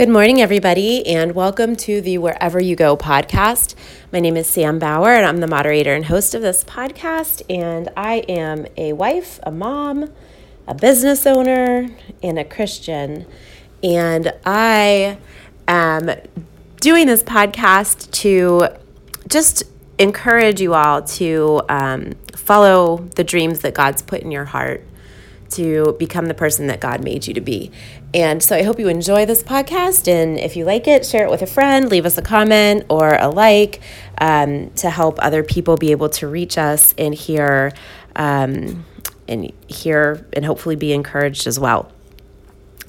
Good morning, everybody, and welcome to the Wherever You Go podcast. My name is Sam Bauer, and I'm the moderator and host of this podcast. And I am a wife, a mom, a business owner, and a Christian. And I am doing this podcast to just encourage you all to um, follow the dreams that God's put in your heart to become the person that God made you to be. And so I hope you enjoy this podcast. And if you like it, share it with a friend, leave us a comment or a like um, to help other people be able to reach us and hear um, and hear and hopefully be encouraged as well.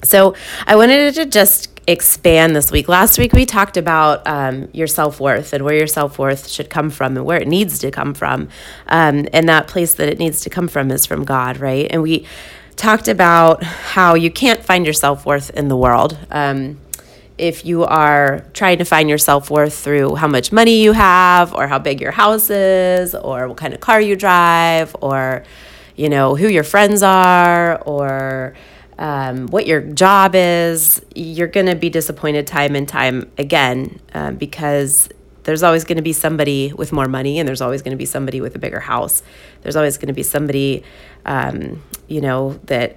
So I wanted to just expand this week. Last week we talked about um, your self worth and where your self worth should come from and where it needs to come from. Um, and that place that it needs to come from is from God, right? And we talked about how you can't find your self worth in the world. Um, if you are trying to find your self worth through how much money you have, or how big your house is, or what kind of car you drive, or you know who your friends are, or um, what your job is, you're going to be disappointed time and time again um, because there's always going to be somebody with more money and there's always going to be somebody with a bigger house. There's always going to be somebody, um, you know, that,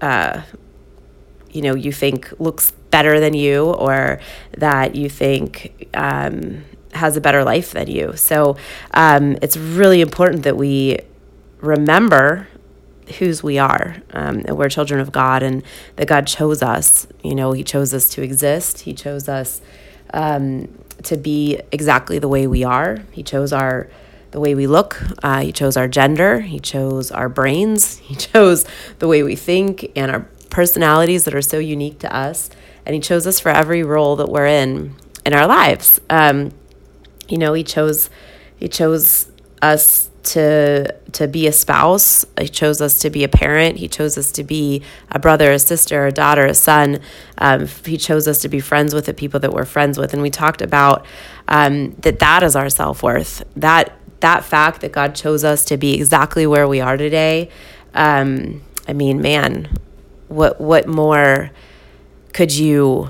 uh, you know, you think looks better than you or that you think um, has a better life than you. So um, it's really important that we remember whose we are. Um, we're children of God and that God chose us. You know, He chose us to exist, He chose us um, to be exactly the way we are. He chose our the way we look. Uh, he chose our gender. He chose our brains. He chose the way we think and our personalities that are so unique to us. And He chose us for every role that we're in in our lives. Um, you know, He chose He chose us to to be a spouse. He chose us to be a parent. He chose us to be a brother, a sister, a daughter, a son. Um, he chose us to be friends with the people that we're friends with. And we talked about um, that that is our self worth. That that fact that God chose us to be exactly where we are today. Um, I mean, man, what what more could you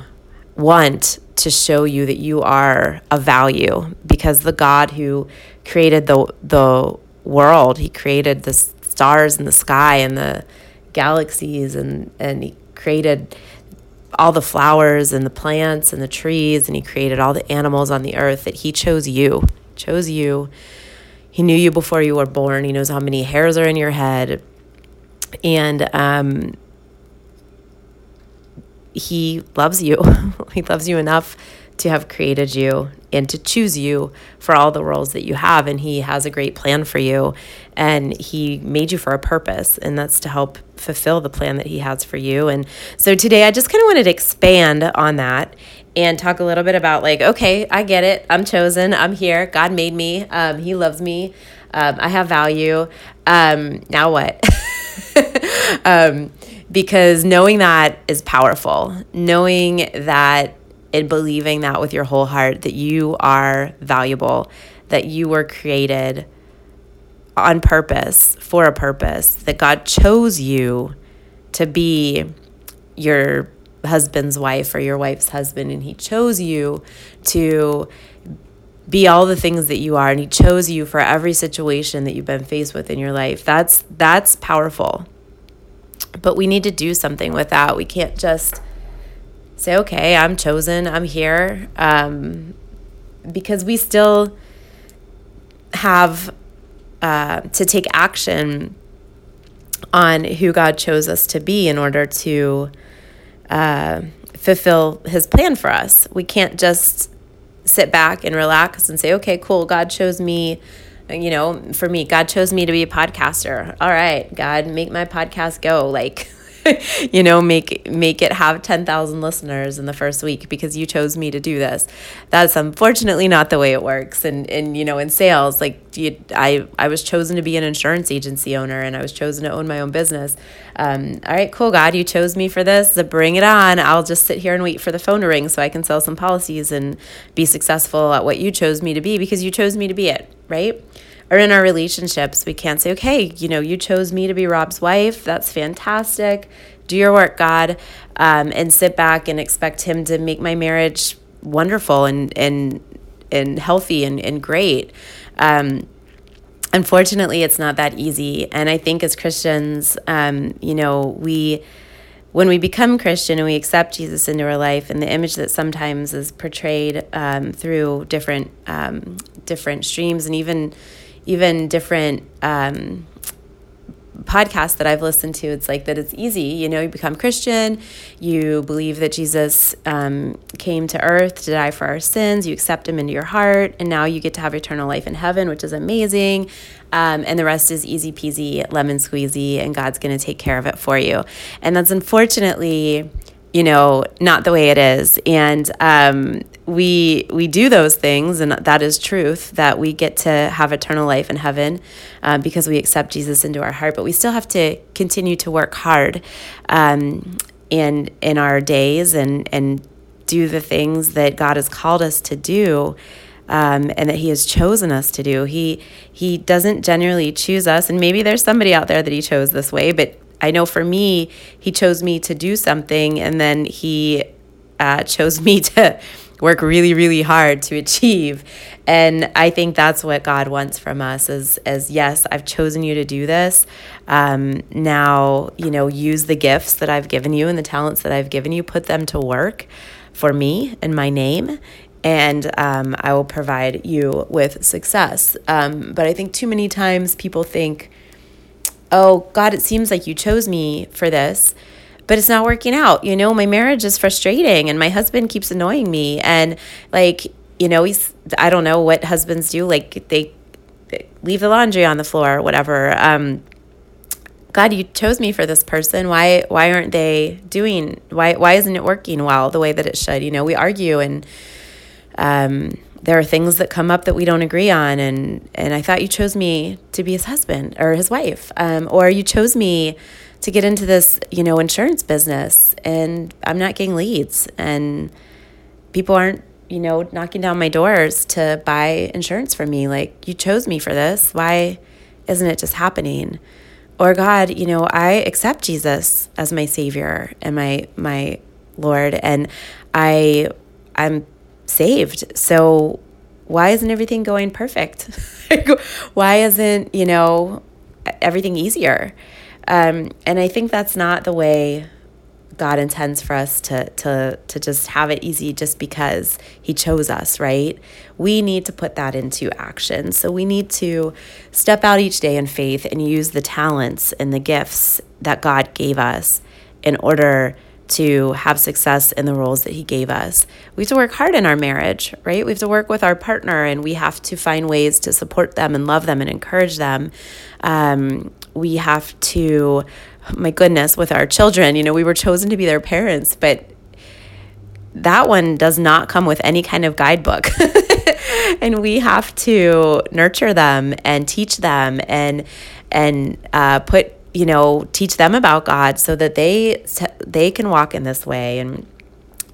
want to show you that you are of value? Because the God who created the the world. He created the stars in the sky and the galaxies, and, and he created all the flowers and the plants and the trees, and he created all the animals on the earth. That he chose you, chose you. He knew you before you were born. He knows how many hairs are in your head, and um, he loves you. he loves you enough to have created you and to choose you for all the roles that you have. And He has a great plan for you. And He made you for a purpose, and that's to help fulfill the plan that He has for you. And so today, I just kind of wanted to expand on that and talk a little bit about like, okay, I get it. I'm chosen. I'm here. God made me. Um, he loves me. Um, I have value. Um, now what? um, because knowing that is powerful. Knowing that and believing that with your whole heart that you are valuable, that you were created on purpose, for a purpose, that God chose you to be your husband's wife or your wife's husband, and He chose you to be all the things that you are and he chose you for every situation that you've been faced with in your life. That's that's powerful. But we need to do something with that. We can't just say, okay, I'm chosen, I'm here. Um, because we still have uh, to take action on who God chose us to be in order to uh, fulfill his plan for us. We can't just sit back and relax and say, okay, cool, God chose me. You know, for me, God chose me to be a podcaster. All right, God, make my podcast go. Like, you know, make make it have 10,000 listeners in the first week because you chose me to do this. That's unfortunately not the way it works. And and you know, in sales, like you, I I was chosen to be an insurance agency owner and I was chosen to own my own business. Um, all right, cool, God, you chose me for this. So bring it on. I'll just sit here and wait for the phone to ring so I can sell some policies and be successful at what you chose me to be because you chose me to be it, right? Or in our relationships, we can't say, okay, you know, you chose me to be Rob's wife. That's fantastic. do your work, God, um, and sit back and expect Him to make my marriage wonderful and and and healthy and, and great. Um, unfortunately, it's not that easy. And I think as Christians, um, you know, we when we become Christian and we accept Jesus into our life, and the image that sometimes is portrayed um, through different um, different streams and even even different um, podcasts that I've listened to, it's like that it's easy. You know, you become Christian, you believe that Jesus um, came to earth to die for our sins, you accept him into your heart, and now you get to have eternal life in heaven, which is amazing. Um, and the rest is easy peasy, lemon squeezy, and God's going to take care of it for you. And that's unfortunately you know not the way it is. And um, we we do those things and that is truth that we get to have eternal life in heaven um, because we accept jesus into our heart. But we still have to continue to work hard um, in in our days and and do the things that god has called us to do um, and that he has chosen us to do. He he doesn't generally choose us and maybe there's somebody out there that he chose this way but I know for me, he chose me to do something, and then he uh, chose me to work really, really hard to achieve. And I think that's what God wants from us is, is yes, I've chosen you to do this. Um, now, you know, use the gifts that I've given you and the talents that I've given you, put them to work for me and my name. And um, I will provide you with success. Um, but I think too many times people think, oh, God, it seems like you chose me for this, but it's not working out. You know, my marriage is frustrating and my husband keeps annoying me. And like, you know, he's, I don't know what husbands do. Like, they, leave the laundry on the floor or whatever. Um, God, you chose me for this person. Why why aren't they doing why why isn't it working well the way that it should? You know, we argue and um there are things that come up that we don't agree on and and I thought you chose me to be his husband or his wife um, or you chose me to get into this you know insurance business and I'm not getting leads and people aren't you know knocking down my doors to buy insurance for me. Like you chose me for this. Why isn't it just happening? Or God you know I accept Jesus as my savior and my my Lord and I I'm saved. So why isn't everything going perfect? why isn't, you know, everything easier? Um, and I think that's not the way God intends for us to to to just have it easy just because he chose us, right? We need to put that into action. So we need to step out each day in faith and use the talents and the gifts that God gave us in order to have success in the roles that he gave us. We have to work hard in our marriage, right? We have to work with our partner and we have to find ways to support them and love them and encourage them. Um, we have to, my goodness, with our children, you know, we were chosen to be their parents, but that one does not come with any kind of guidebook. and we have to nurture them and teach them and and uh, put you know, teach them about God so that they they can walk in this way and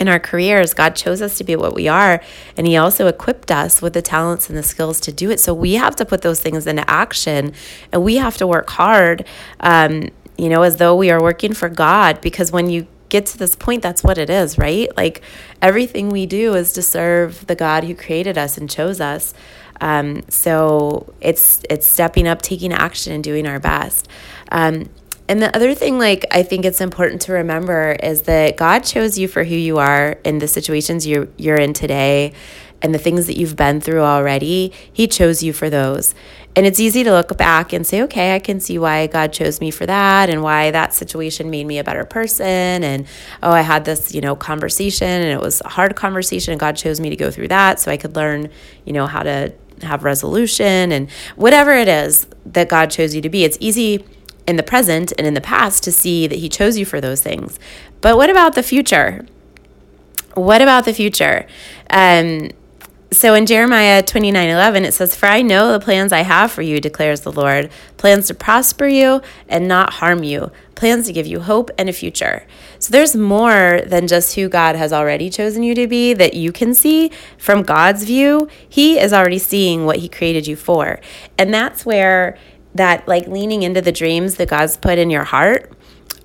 in our careers, God chose us to be what we are, and He also equipped us with the talents and the skills to do it. So we have to put those things into action, and we have to work hard, um, you know, as though we are working for God. Because when you get to this point, that's what it is, right? Like everything we do is to serve the God who created us and chose us. Um, so it's it's stepping up, taking action, and doing our best. Um, and the other thing, like, I think it's important to remember is that God chose you for who you are in the situations you're, you're in today and the things that you've been through already. He chose you for those. And it's easy to look back and say, okay, I can see why God chose me for that and why that situation made me a better person. And oh, I had this, you know, conversation and it was a hard conversation and God chose me to go through that so I could learn, you know, how to have resolution and whatever it is that God chose you to be. It's easy in the present and in the past to see that He chose you for those things. But what about the future? What about the future? Um, so in Jeremiah 29 11, it says, For I know the plans I have for you, declares the Lord plans to prosper you and not harm you, plans to give you hope and a future. So there's more than just who God has already chosen you to be that you can see from God's view. He is already seeing what He created you for. And that's where that like leaning into the dreams that God's put in your heart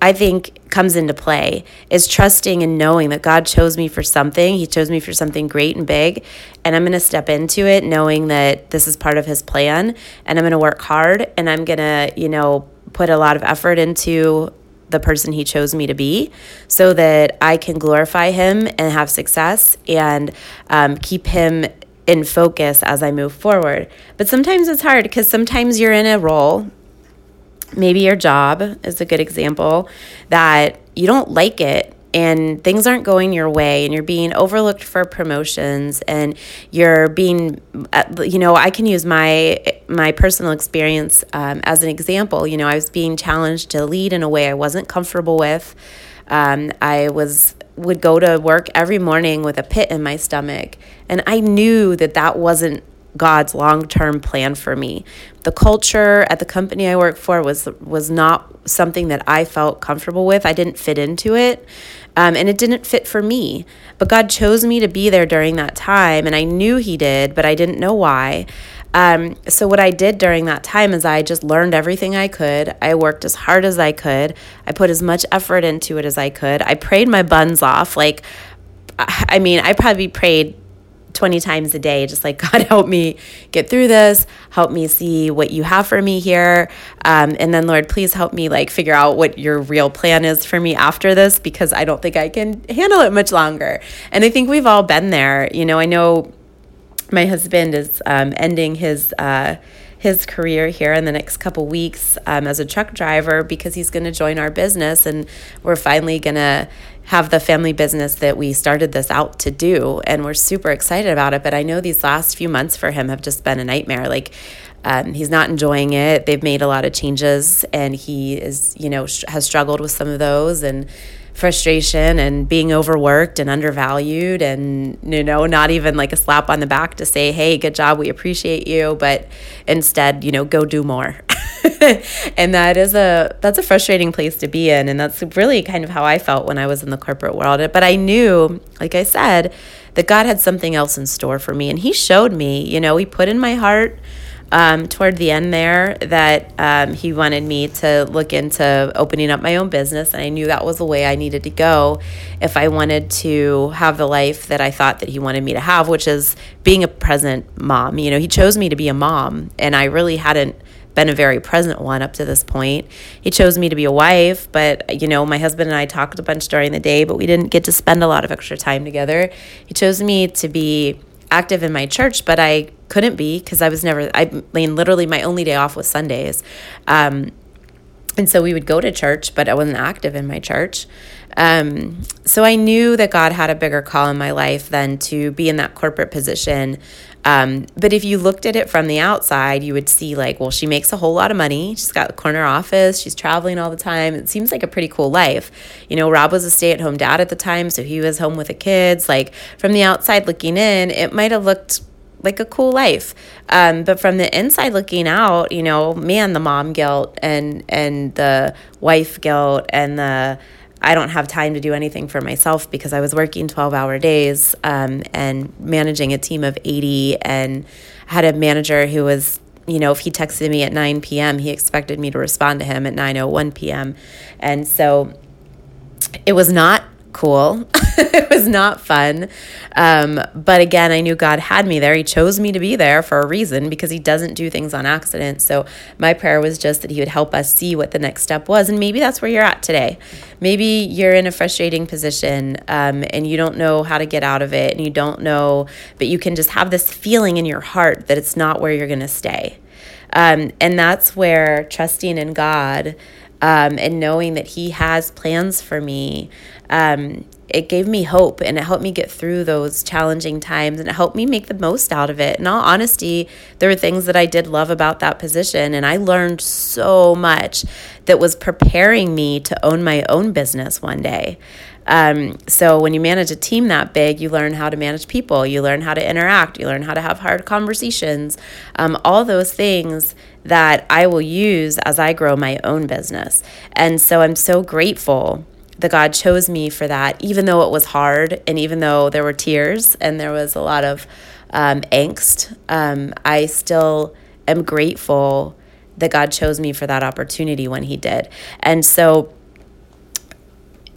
I think comes into play is trusting and knowing that God chose me for something. He chose me for something great and big. And I'm going to step into it knowing that this is part of His plan. And I'm going to work hard and I'm going to, you know, put a lot of effort into the person He chose me to be so that I can glorify Him and have success and um, keep Him in focus as I move forward. But sometimes it's hard because sometimes you're in a role maybe your job is a good example that you don't like it and things aren't going your way and you're being overlooked for promotions and you're being uh, you know i can use my my personal experience um, as an example you know i was being challenged to lead in a way i wasn't comfortable with um, i was would go to work every morning with a pit in my stomach and i knew that that wasn't God's long-term plan for me. The culture at the company I worked for was was not something that I felt comfortable with. I didn't fit into it. Um, and it didn't fit for me. But God chose me to be there during that time, and I knew He did, but I didn't know why. Um, so, what I did during that time is I just learned everything I could. I worked as hard as I could. I put as much effort into it as I could. I prayed my buns off. Like, I mean, I probably prayed 20 times a day, just like, God, help me get through this. Help me see what you have for me here. Um, and then, Lord, please help me like figure out what your real plan is for me after this because I don't think I can handle it much longer. And I think we've all been there. You know, I know my husband is um, ending his. Uh, his career here in the next couple weeks um, as a truck driver because he's going to join our business and we're finally going to have the family business that we started this out to do and we're super excited about it but i know these last few months for him have just been a nightmare like um, he's not enjoying it they've made a lot of changes and he is you know has struggled with some of those and frustration and being overworked and undervalued and you know not even like a slap on the back to say hey good job we appreciate you but instead you know go do more. And that is a that's a frustrating place to be in and that's really kind of how I felt when I was in the corporate world. But I knew like I said that God had something else in store for me and he showed me you know he put in my heart um, toward the end there that um, he wanted me to look into opening up my own business. And I knew that was the way I needed to go if I wanted to have the life that I thought that he wanted me to have, which is being a present mom. You know, he chose me to be a mom, and I really hadn't been a very present one up to this point. He chose me to be a wife, but you know, my husband and I talked a bunch during the day, but we didn't get to spend a lot of extra time together. He chose me to be active in my church, but I couldn't be because I was never, I mean, literally my only day off was Sundays. Um, and so we would go to church, but I wasn't active in my church. Um, so I knew that God had a bigger call in my life than to be in that corporate position. Um, but if you looked at it from the outside, you would see, like, well, she makes a whole lot of money. She's got a corner office. She's traveling all the time. It seems like a pretty cool life. You know, Rob was a stay at home dad at the time, so he was home with the kids. Like, from the outside looking in, it might have looked like a cool life. Um, but from the inside looking out, you know, man, the mom guilt and and the wife guilt and the I don't have time to do anything for myself because I was working 12 hour days um, and managing a team of 80 and had a manager who was you know, if he texted me at 9 p.m., he expected me to respond to him at 9:01 p.m. And so it was not cool. it was not fun. Um, but again, I knew God had me there. He chose me to be there for a reason because He doesn't do things on accident. So my prayer was just that He would help us see what the next step was. And maybe that's where you're at today. Maybe you're in a frustrating position um, and you don't know how to get out of it and you don't know, but you can just have this feeling in your heart that it's not where you're going to stay. Um, and that's where trusting in God um, and knowing that He has plans for me, um, it gave me hope and it helped me get through those challenging times and it helped me make the most out of it. In all honesty, there were things that I did love about that position, and I learned so much that was preparing me to own my own business one day. Um, so when you manage a team that big, you learn how to manage people, you learn how to interact, you learn how to have hard conversations, um, all those things that I will use as I grow my own business. And so I'm so grateful that God chose me for that, even though it was hard and even though there were tears and there was a lot of um, angst. Um, I still am grateful that God chose me for that opportunity when He did. And so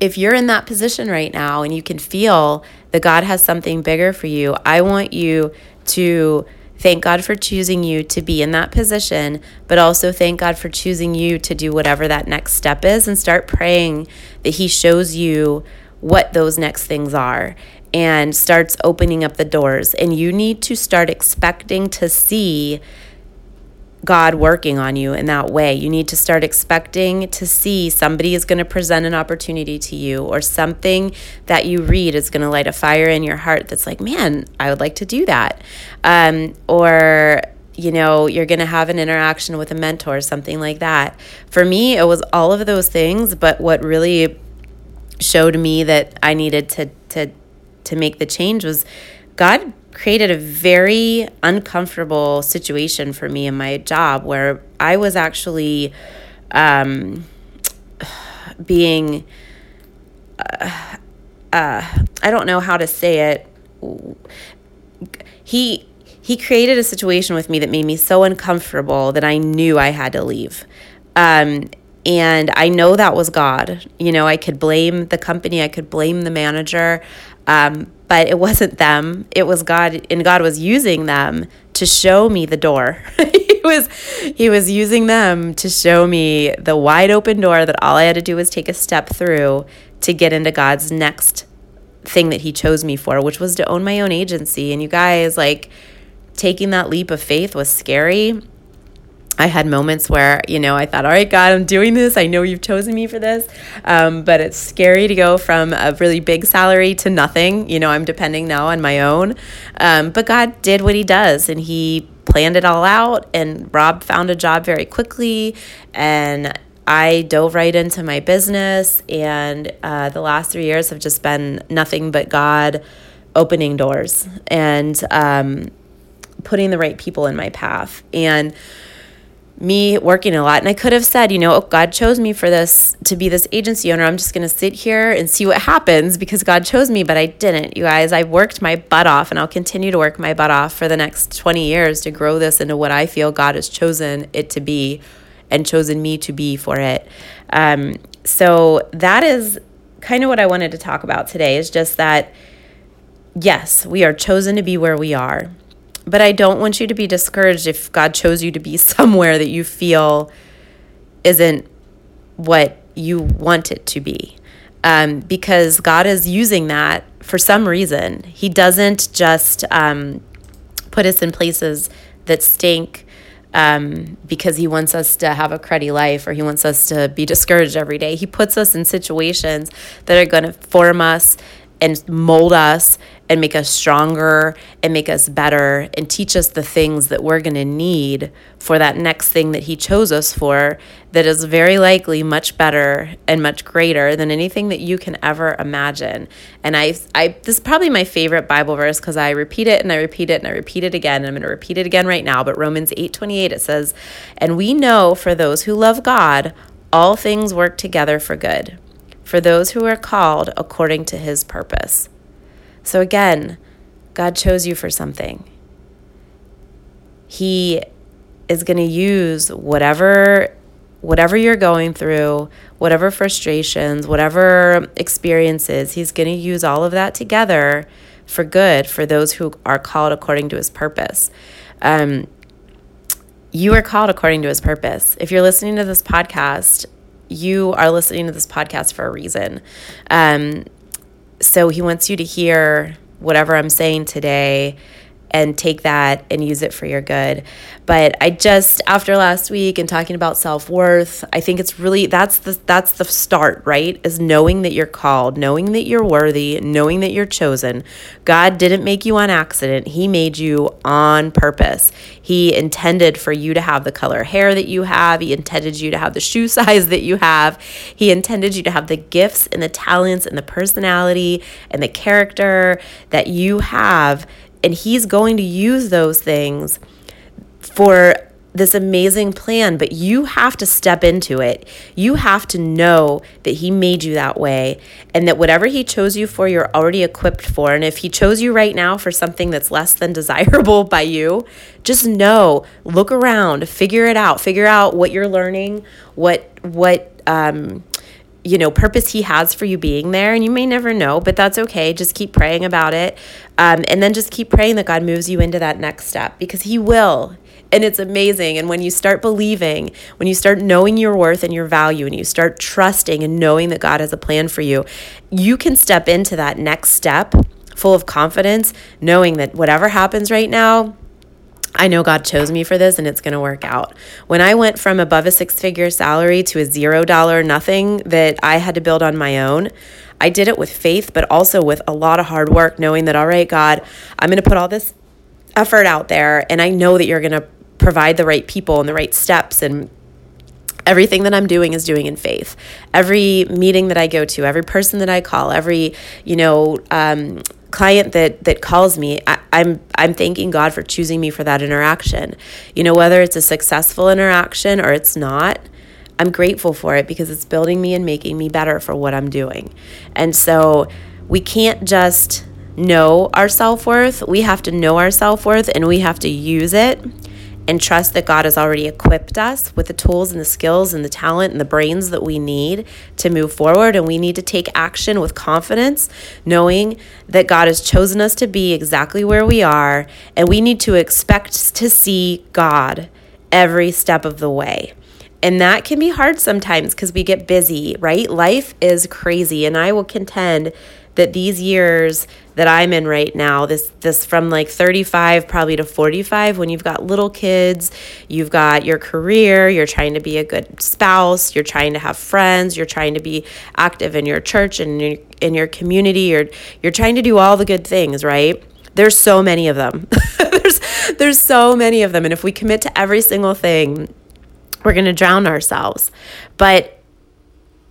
if you're in that position right now and you can feel that God has something bigger for you, I want you to thank God for choosing you to be in that position, but also thank God for choosing you to do whatever that next step is and start praying that He shows you what those next things are and starts opening up the doors. And you need to start expecting to see God working on you in that way. You need to start expecting to see somebody is going to present an opportunity to you or something that you read is going to light a fire in your heart that's like, man, I would like to do that. Um, or, you know, you're going to have an interaction with a mentor, something like that. For me, it was all of those things, but what really showed me that I needed to, to, to make the change was God created a very uncomfortable situation for me in my job where I was actually um, being, uh, uh, I don't know how to say it. He he created a situation with me that made me so uncomfortable that I knew I had to leave. Um, and I know that was God. You know, I could blame the company, I could blame the manager. Um, but it wasn't them. It was god and god was using them to show me the door. He was he was using them to show me the wide open door that all i had to do was take a step through to get into god's next thing that he chose me for which was to own my own agency. And you guys like taking that leap of faith was scary I had moments where, you know, I thought, all right, God, I'm doing this. I know you've chosen me for this. Um, but it's scary to go from a really big salary to nothing. You know, I'm depending now on my own. Um, but God did what He does, and He planned it all out. And Rob found a job very quickly. And I dove right into my business. And uh, the last three years have just been nothing but God opening doors and um, putting the right people in my path. And me working a lot. And I could have said, you know, oh, God chose me for this to be this agency owner. I'm just going to sit here and see what happens because God chose me, but I didn't. You guys, I worked my butt off and I'll continue to work my butt off for the next 20 years to grow this into what I feel God has chosen it to be and chosen me to be for it. Um, so that is kind of what I wanted to talk about today is just that yes, we are chosen to be where we are. But I don't want you to be discouraged if God chose you to be somewhere that you feel isn't what you want it to be. Um, because God is using that for some reason. He doesn't just um, put us in places that stink um, because He wants us to have a cruddy life or He wants us to be discouraged every day. He puts us in situations that are going to form us and mold us and make us stronger and make us better and teach us the things that we're going to need for that next thing that He chose us for that is very likely much better and much greater than anything that you can ever imagine. And I, I this is probably my favorite Bible verse because I repeat it and I repeat it and I repeat it again. And I'm going to repeat it again right now. But Romans 8 28, it says, And we know for those who love God, all things work together for good, for those who are called according to His purpose. So again, God chose you for something. He is going to use whatever whatever you're going through, whatever frustrations, whatever experiences, he's going to use all of that together for good for those who are called according to his purpose. Um, you are called according to his purpose. If you're listening to this podcast, you are listening to this podcast for a reason. Um, so he wants you to hear whatever I'm saying today and take that and use it for your good. But I just after last week and talking about self-worth, I think it's really that's the that's the start, right? Is knowing that you're called, knowing that you're worthy, knowing that you're chosen. God didn't make you on accident. He made you on purpose. He intended for you to have the color hair that you have. He intended you to have the shoe size that you have. He intended you to have the gifts and the talents and the personality and the character that you have and he's going to use those things for this amazing plan, but you have to step into it. You have to know that He made you that way and that whatever He chose you for, you're already equipped for. And if He chose you right now for something that's less than desirable by you, just know, look around, figure it out, figure out what you're learning, what, what, um, you know purpose he has for you being there and you may never know but that's okay. Just keep praying about it. Um, and then just keep praying that god moves you into that next step because he will. And it's amazing. And when you start believing when you start knowing your worth and your value and you start trusting and knowing that god has a plan for you you can step into that next step full of confidence knowing that whatever happens right now I know God chose me for this and it's going to work out. When I went from above a six figure salary to a zero dollar nothing that I had to build on my own, I did it with faith, but also with a lot of hard work, knowing that, all right, God, I'm going to put all this effort out there and I know that you're going to provide the right people and the right steps and everything that i'm doing is doing in faith every meeting that i go to every person that i call every you know um, client that that calls me I, i'm i'm thanking god for choosing me for that interaction. You know whether it's a successful interaction or it's not i'm grateful for it because it's building me and making me better for what i'm doing. And so we can't just know our self-worth. We have to know our self-worth and we have to use it and trust that God has already equipped us with the tools and the skills and the talent and the brains that we need to move forward. And we need to take action with confidence, knowing that God has chosen us to be exactly where we are. And we need to expect to see God every step of the way. And that can be hard sometimes because we get busy, right? Life is crazy. And I will contend that these years that I'm in right now, this this from like 35 probably to 45 when you've got little kids, you've got your career, you're trying to be a good spouse, you're trying to have friends, you're trying to be active in your church and in your, in your community, you're you're trying to do all the good things, right? There's so many of them. there's there's so many of them and if we commit to every single thing, we're going to drown ourselves. But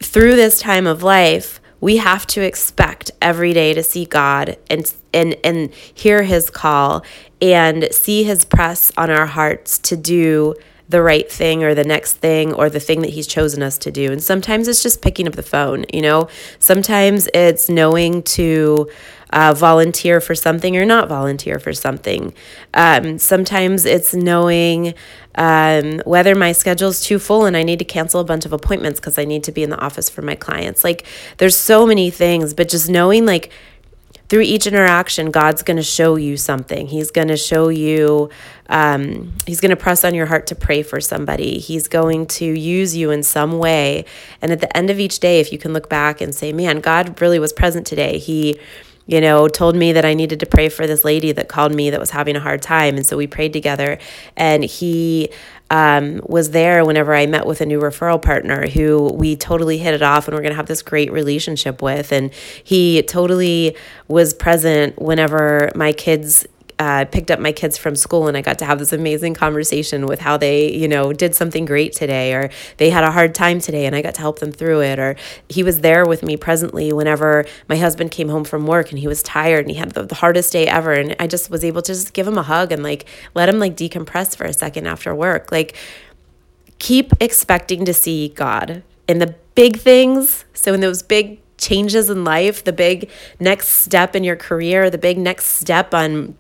through this time of life, we have to expect every day to see God and and and hear his call and see his press on our hearts to do the right thing or the next thing or the thing that he's chosen us to do. And sometimes it's just picking up the phone, you know? Sometimes it's knowing to uh, volunteer for something or not volunteer for something. Um, sometimes it's knowing um, whether my schedule's too full and I need to cancel a bunch of appointments because I need to be in the office for my clients. Like, there's so many things, but just knowing, like, through each interaction, God's going to show you something. He's going to show you, um, He's going to press on your heart to pray for somebody. He's going to use you in some way. And at the end of each day, if you can look back and say, man, God really was present today. He, you know, told me that I needed to pray for this lady that called me that was having a hard time. And so we prayed together. And he um, was there whenever I met with a new referral partner who we totally hit it off and we're going to have this great relationship with. And he totally was present whenever my kids uh, picked up my kids from school and I got to have this amazing conversation with how they, you know, did something great today or they had a hard time today and I got to help them through it. Or he was there with me presently whenever my husband came home from work and he was tired and he had the, the hardest day ever. And I just was able to just give him a hug and like let him like decompress for a second after work. Like, keep expecting to see God in the big things. So, in those big changes in life, the big next step in your career, the big next step on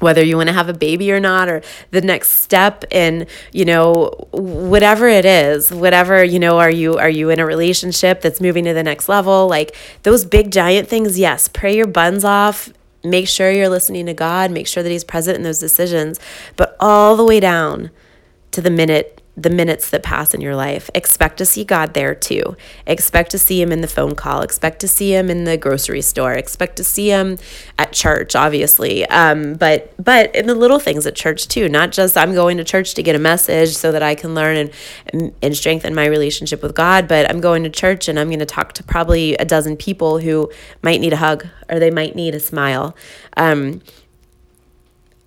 whether you want to have a baby or not or the next step in you know whatever it is whatever you know are you are you in a relationship that's moving to the next level? Like those big giant things yes pray your buns off make sure you're listening to god make sure that he's present in those decisions but all the way down to the minute the minutes that pass in your life. Expect to see God there too. Expect to see Him in the phone call. Expect to see Him in the grocery store. Expect to see Him at church, obviously. Um, but but in the little things at church too. Not just I'm going to church to get a message so that I can learn and and strengthen my relationship with God. But I'm going to church and I'm going to talk to probably a dozen people who might need a hug or they might need a smile. Um,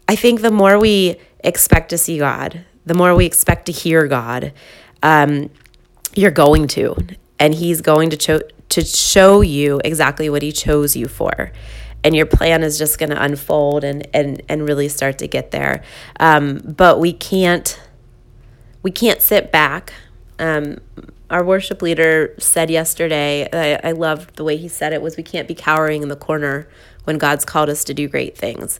I think the more we expect to see God, the more we expect to hear God, um, you're going to. And He's going to, cho- to show you exactly what He chose you for. And your plan is just going to unfold and, and, and really start to get there. Um, but we can't, we can't sit back. Um, our worship leader said yesterday, I, I loved the way he said it, was we can't be cowering in the corner when God's called us to do great things.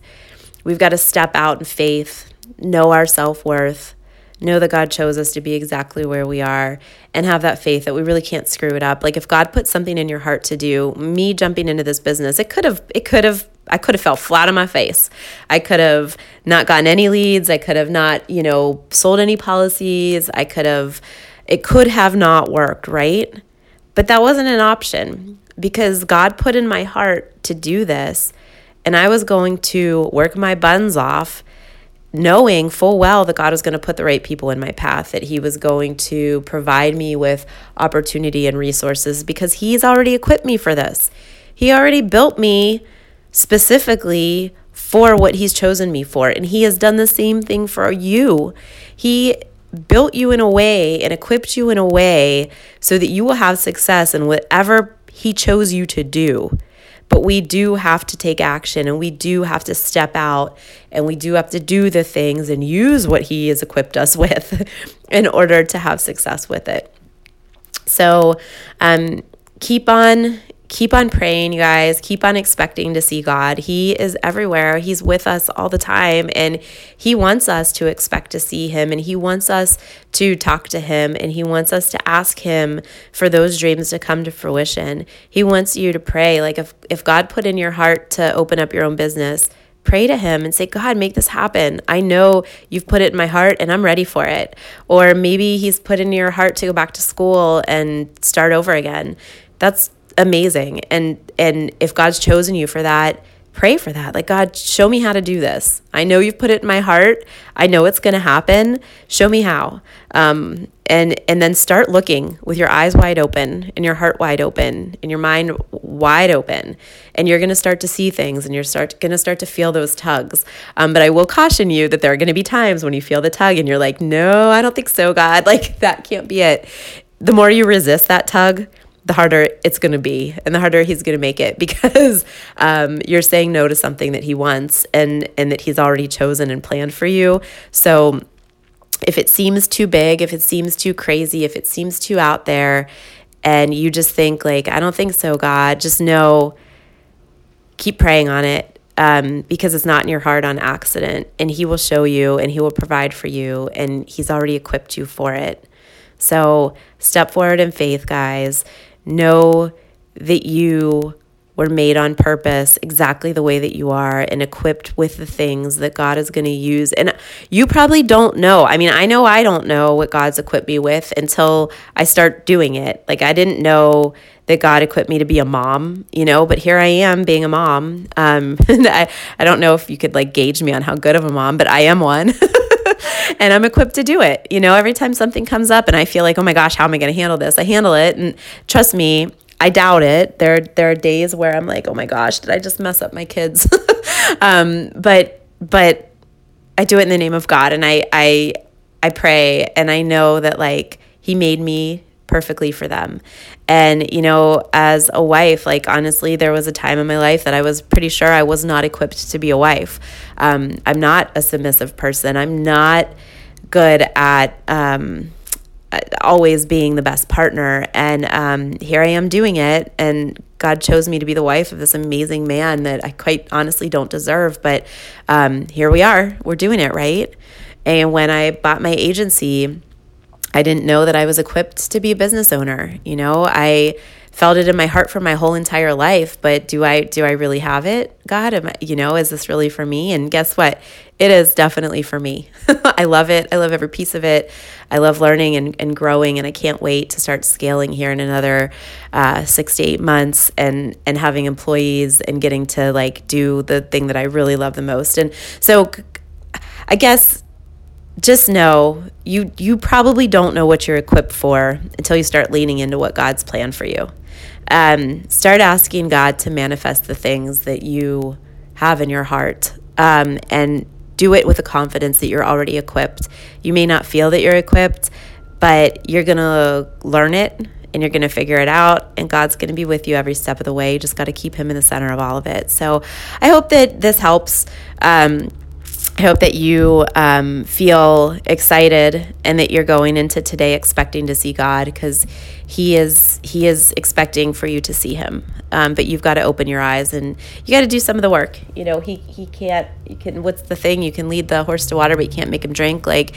We've got to step out in faith, know our self worth, know that God chose us to be exactly where we are and have that faith that we really can't screw it up. Like if God put something in your heart to do, me jumping into this business, it could have it could have I could have fell flat on my face. I could have not gotten any leads. I could have not, you know, sold any policies. I could have it could have not worked, right? But that wasn't an option because God put in my heart to do this and I was going to work my buns off knowing full well that God was going to put the right people in my path, that He was going to provide me with opportunity and resources because He's already equipped me for this. He already built me specifically for what He's chosen me for. And He has done the same thing for you. He built you in a way and equipped you in a way so that you will have success in whatever He chose you to do. But we do have to take action and we do have to step out and we do have to do the things and use what He has equipped us with in order to have success with it. So um, keep on keep on praying, you guys. Keep on expecting to see God. He is everywhere. He's with us all the time. And He wants us to expect to see Him. And He wants us to talk to Him. And He wants us to ask Him for those dreams to come to fruition. He wants you to pray. Like if, if God put in your heart to open up your own business, pray to him and say, God, make this happen. I know you've put it in my heart and I'm ready for it. Or maybe he's put in your heart to go back to school and start over again. That's amazing. And and if God's chosen you for that, pray for that. Like God, show me how to do this. I know you've put it in my heart. I know it's going to happen. Show me how. Um, and and then start looking with your eyes wide open and your heart wide open and your mind wide open, and you're going to start to see things and you're start going to start to feel those tugs. Um, but I will caution you that there are going to be times when you feel the tug and you're like, no, I don't think so, God. Like that can't be it. The more you resist that tug, the harder it's going to be and the harder he's going to make it because um, you're saying no to something that he wants and and that he's already chosen and planned for you. So if it seems too big if it seems too crazy if it seems too out there and you just think like i don't think so god just know keep praying on it um, because it's not in your heart on accident and he will show you and he will provide for you and he's already equipped you for it. So step forward in faith guys Know that you were made on purpose exactly the way that you are and equipped with the things that God is going to use. And you probably don't know. I mean, I know I don't know what God's equipped me with until I start doing it. Like, I didn't know that God equipped me to be a mom, you know, but here I am being a mom. Um, I, I don't know if you could like gauge me on how good of a mom, but I am one. and I'm equipped to do it. You know, every time something comes up and I feel like, oh my gosh, how am I going to handle this? I handle it. And trust me, I doubt it. There, there are days where I'm like, oh my gosh, did I just mess up my kids? um, but, but I do it in the name of God, and I, I, I pray, and I know that like He made me perfectly for them. And, you know, as a wife, like honestly, there was a time in my life that I was pretty sure I was not equipped to be a wife. Um, I'm not a submissive person. I'm not good at, um, always being the best partner. And um, here I am doing it. And God chose me to be the wife of this amazing man that I quite honestly don't deserve. But um, here we are. We're doing it, right? And when I bought my agency, I didn't know that I was equipped to be a business owner. You know, I felt it in my heart for my whole entire life, but do I do I really have it? God, am I, you know, is this really for me? And guess what? It is definitely for me. I love it. I love every piece of it. I love learning and, and growing, and I can't wait to start scaling here in another uh, six to eight months and and having employees and getting to like do the thing that I really love the most. And so, I guess just know you you probably don't know what you're equipped for until you start leaning into what God's plan for you. Um, start asking God to manifest the things that you have in your heart, um, and do it with the confidence that you're already equipped. You may not feel that you're equipped, but you're gonna learn it and you're gonna figure it out, and God's gonna be with you every step of the way. You just got to keep Him in the center of all of it. So, I hope that this helps. Um, I hope that you um, feel excited and that you're going into today expecting to see God because He is He is expecting for you to see Him. Um, but you've got to open your eyes and you got to do some of the work. You know, He He can't. You can. What's the thing? You can lead the horse to water, but you can't make him drink. Like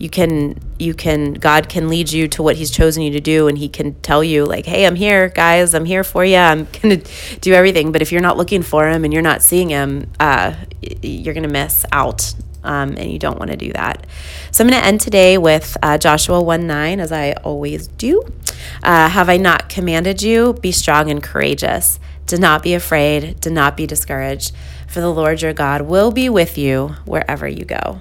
you can you can god can lead you to what he's chosen you to do and he can tell you like hey i'm here guys i'm here for you i'm gonna do everything. But if you're not looking for him and you're not seeing him uh, you're gonna miss out um, and you don't want to do that. So i'm going to end today with uh, joshua 1 9 as i always do. Uh, have i not commanded you? Be strong and courageous. Do not be afraid. Do not be discouraged. For the lord your god will be with you wherever you go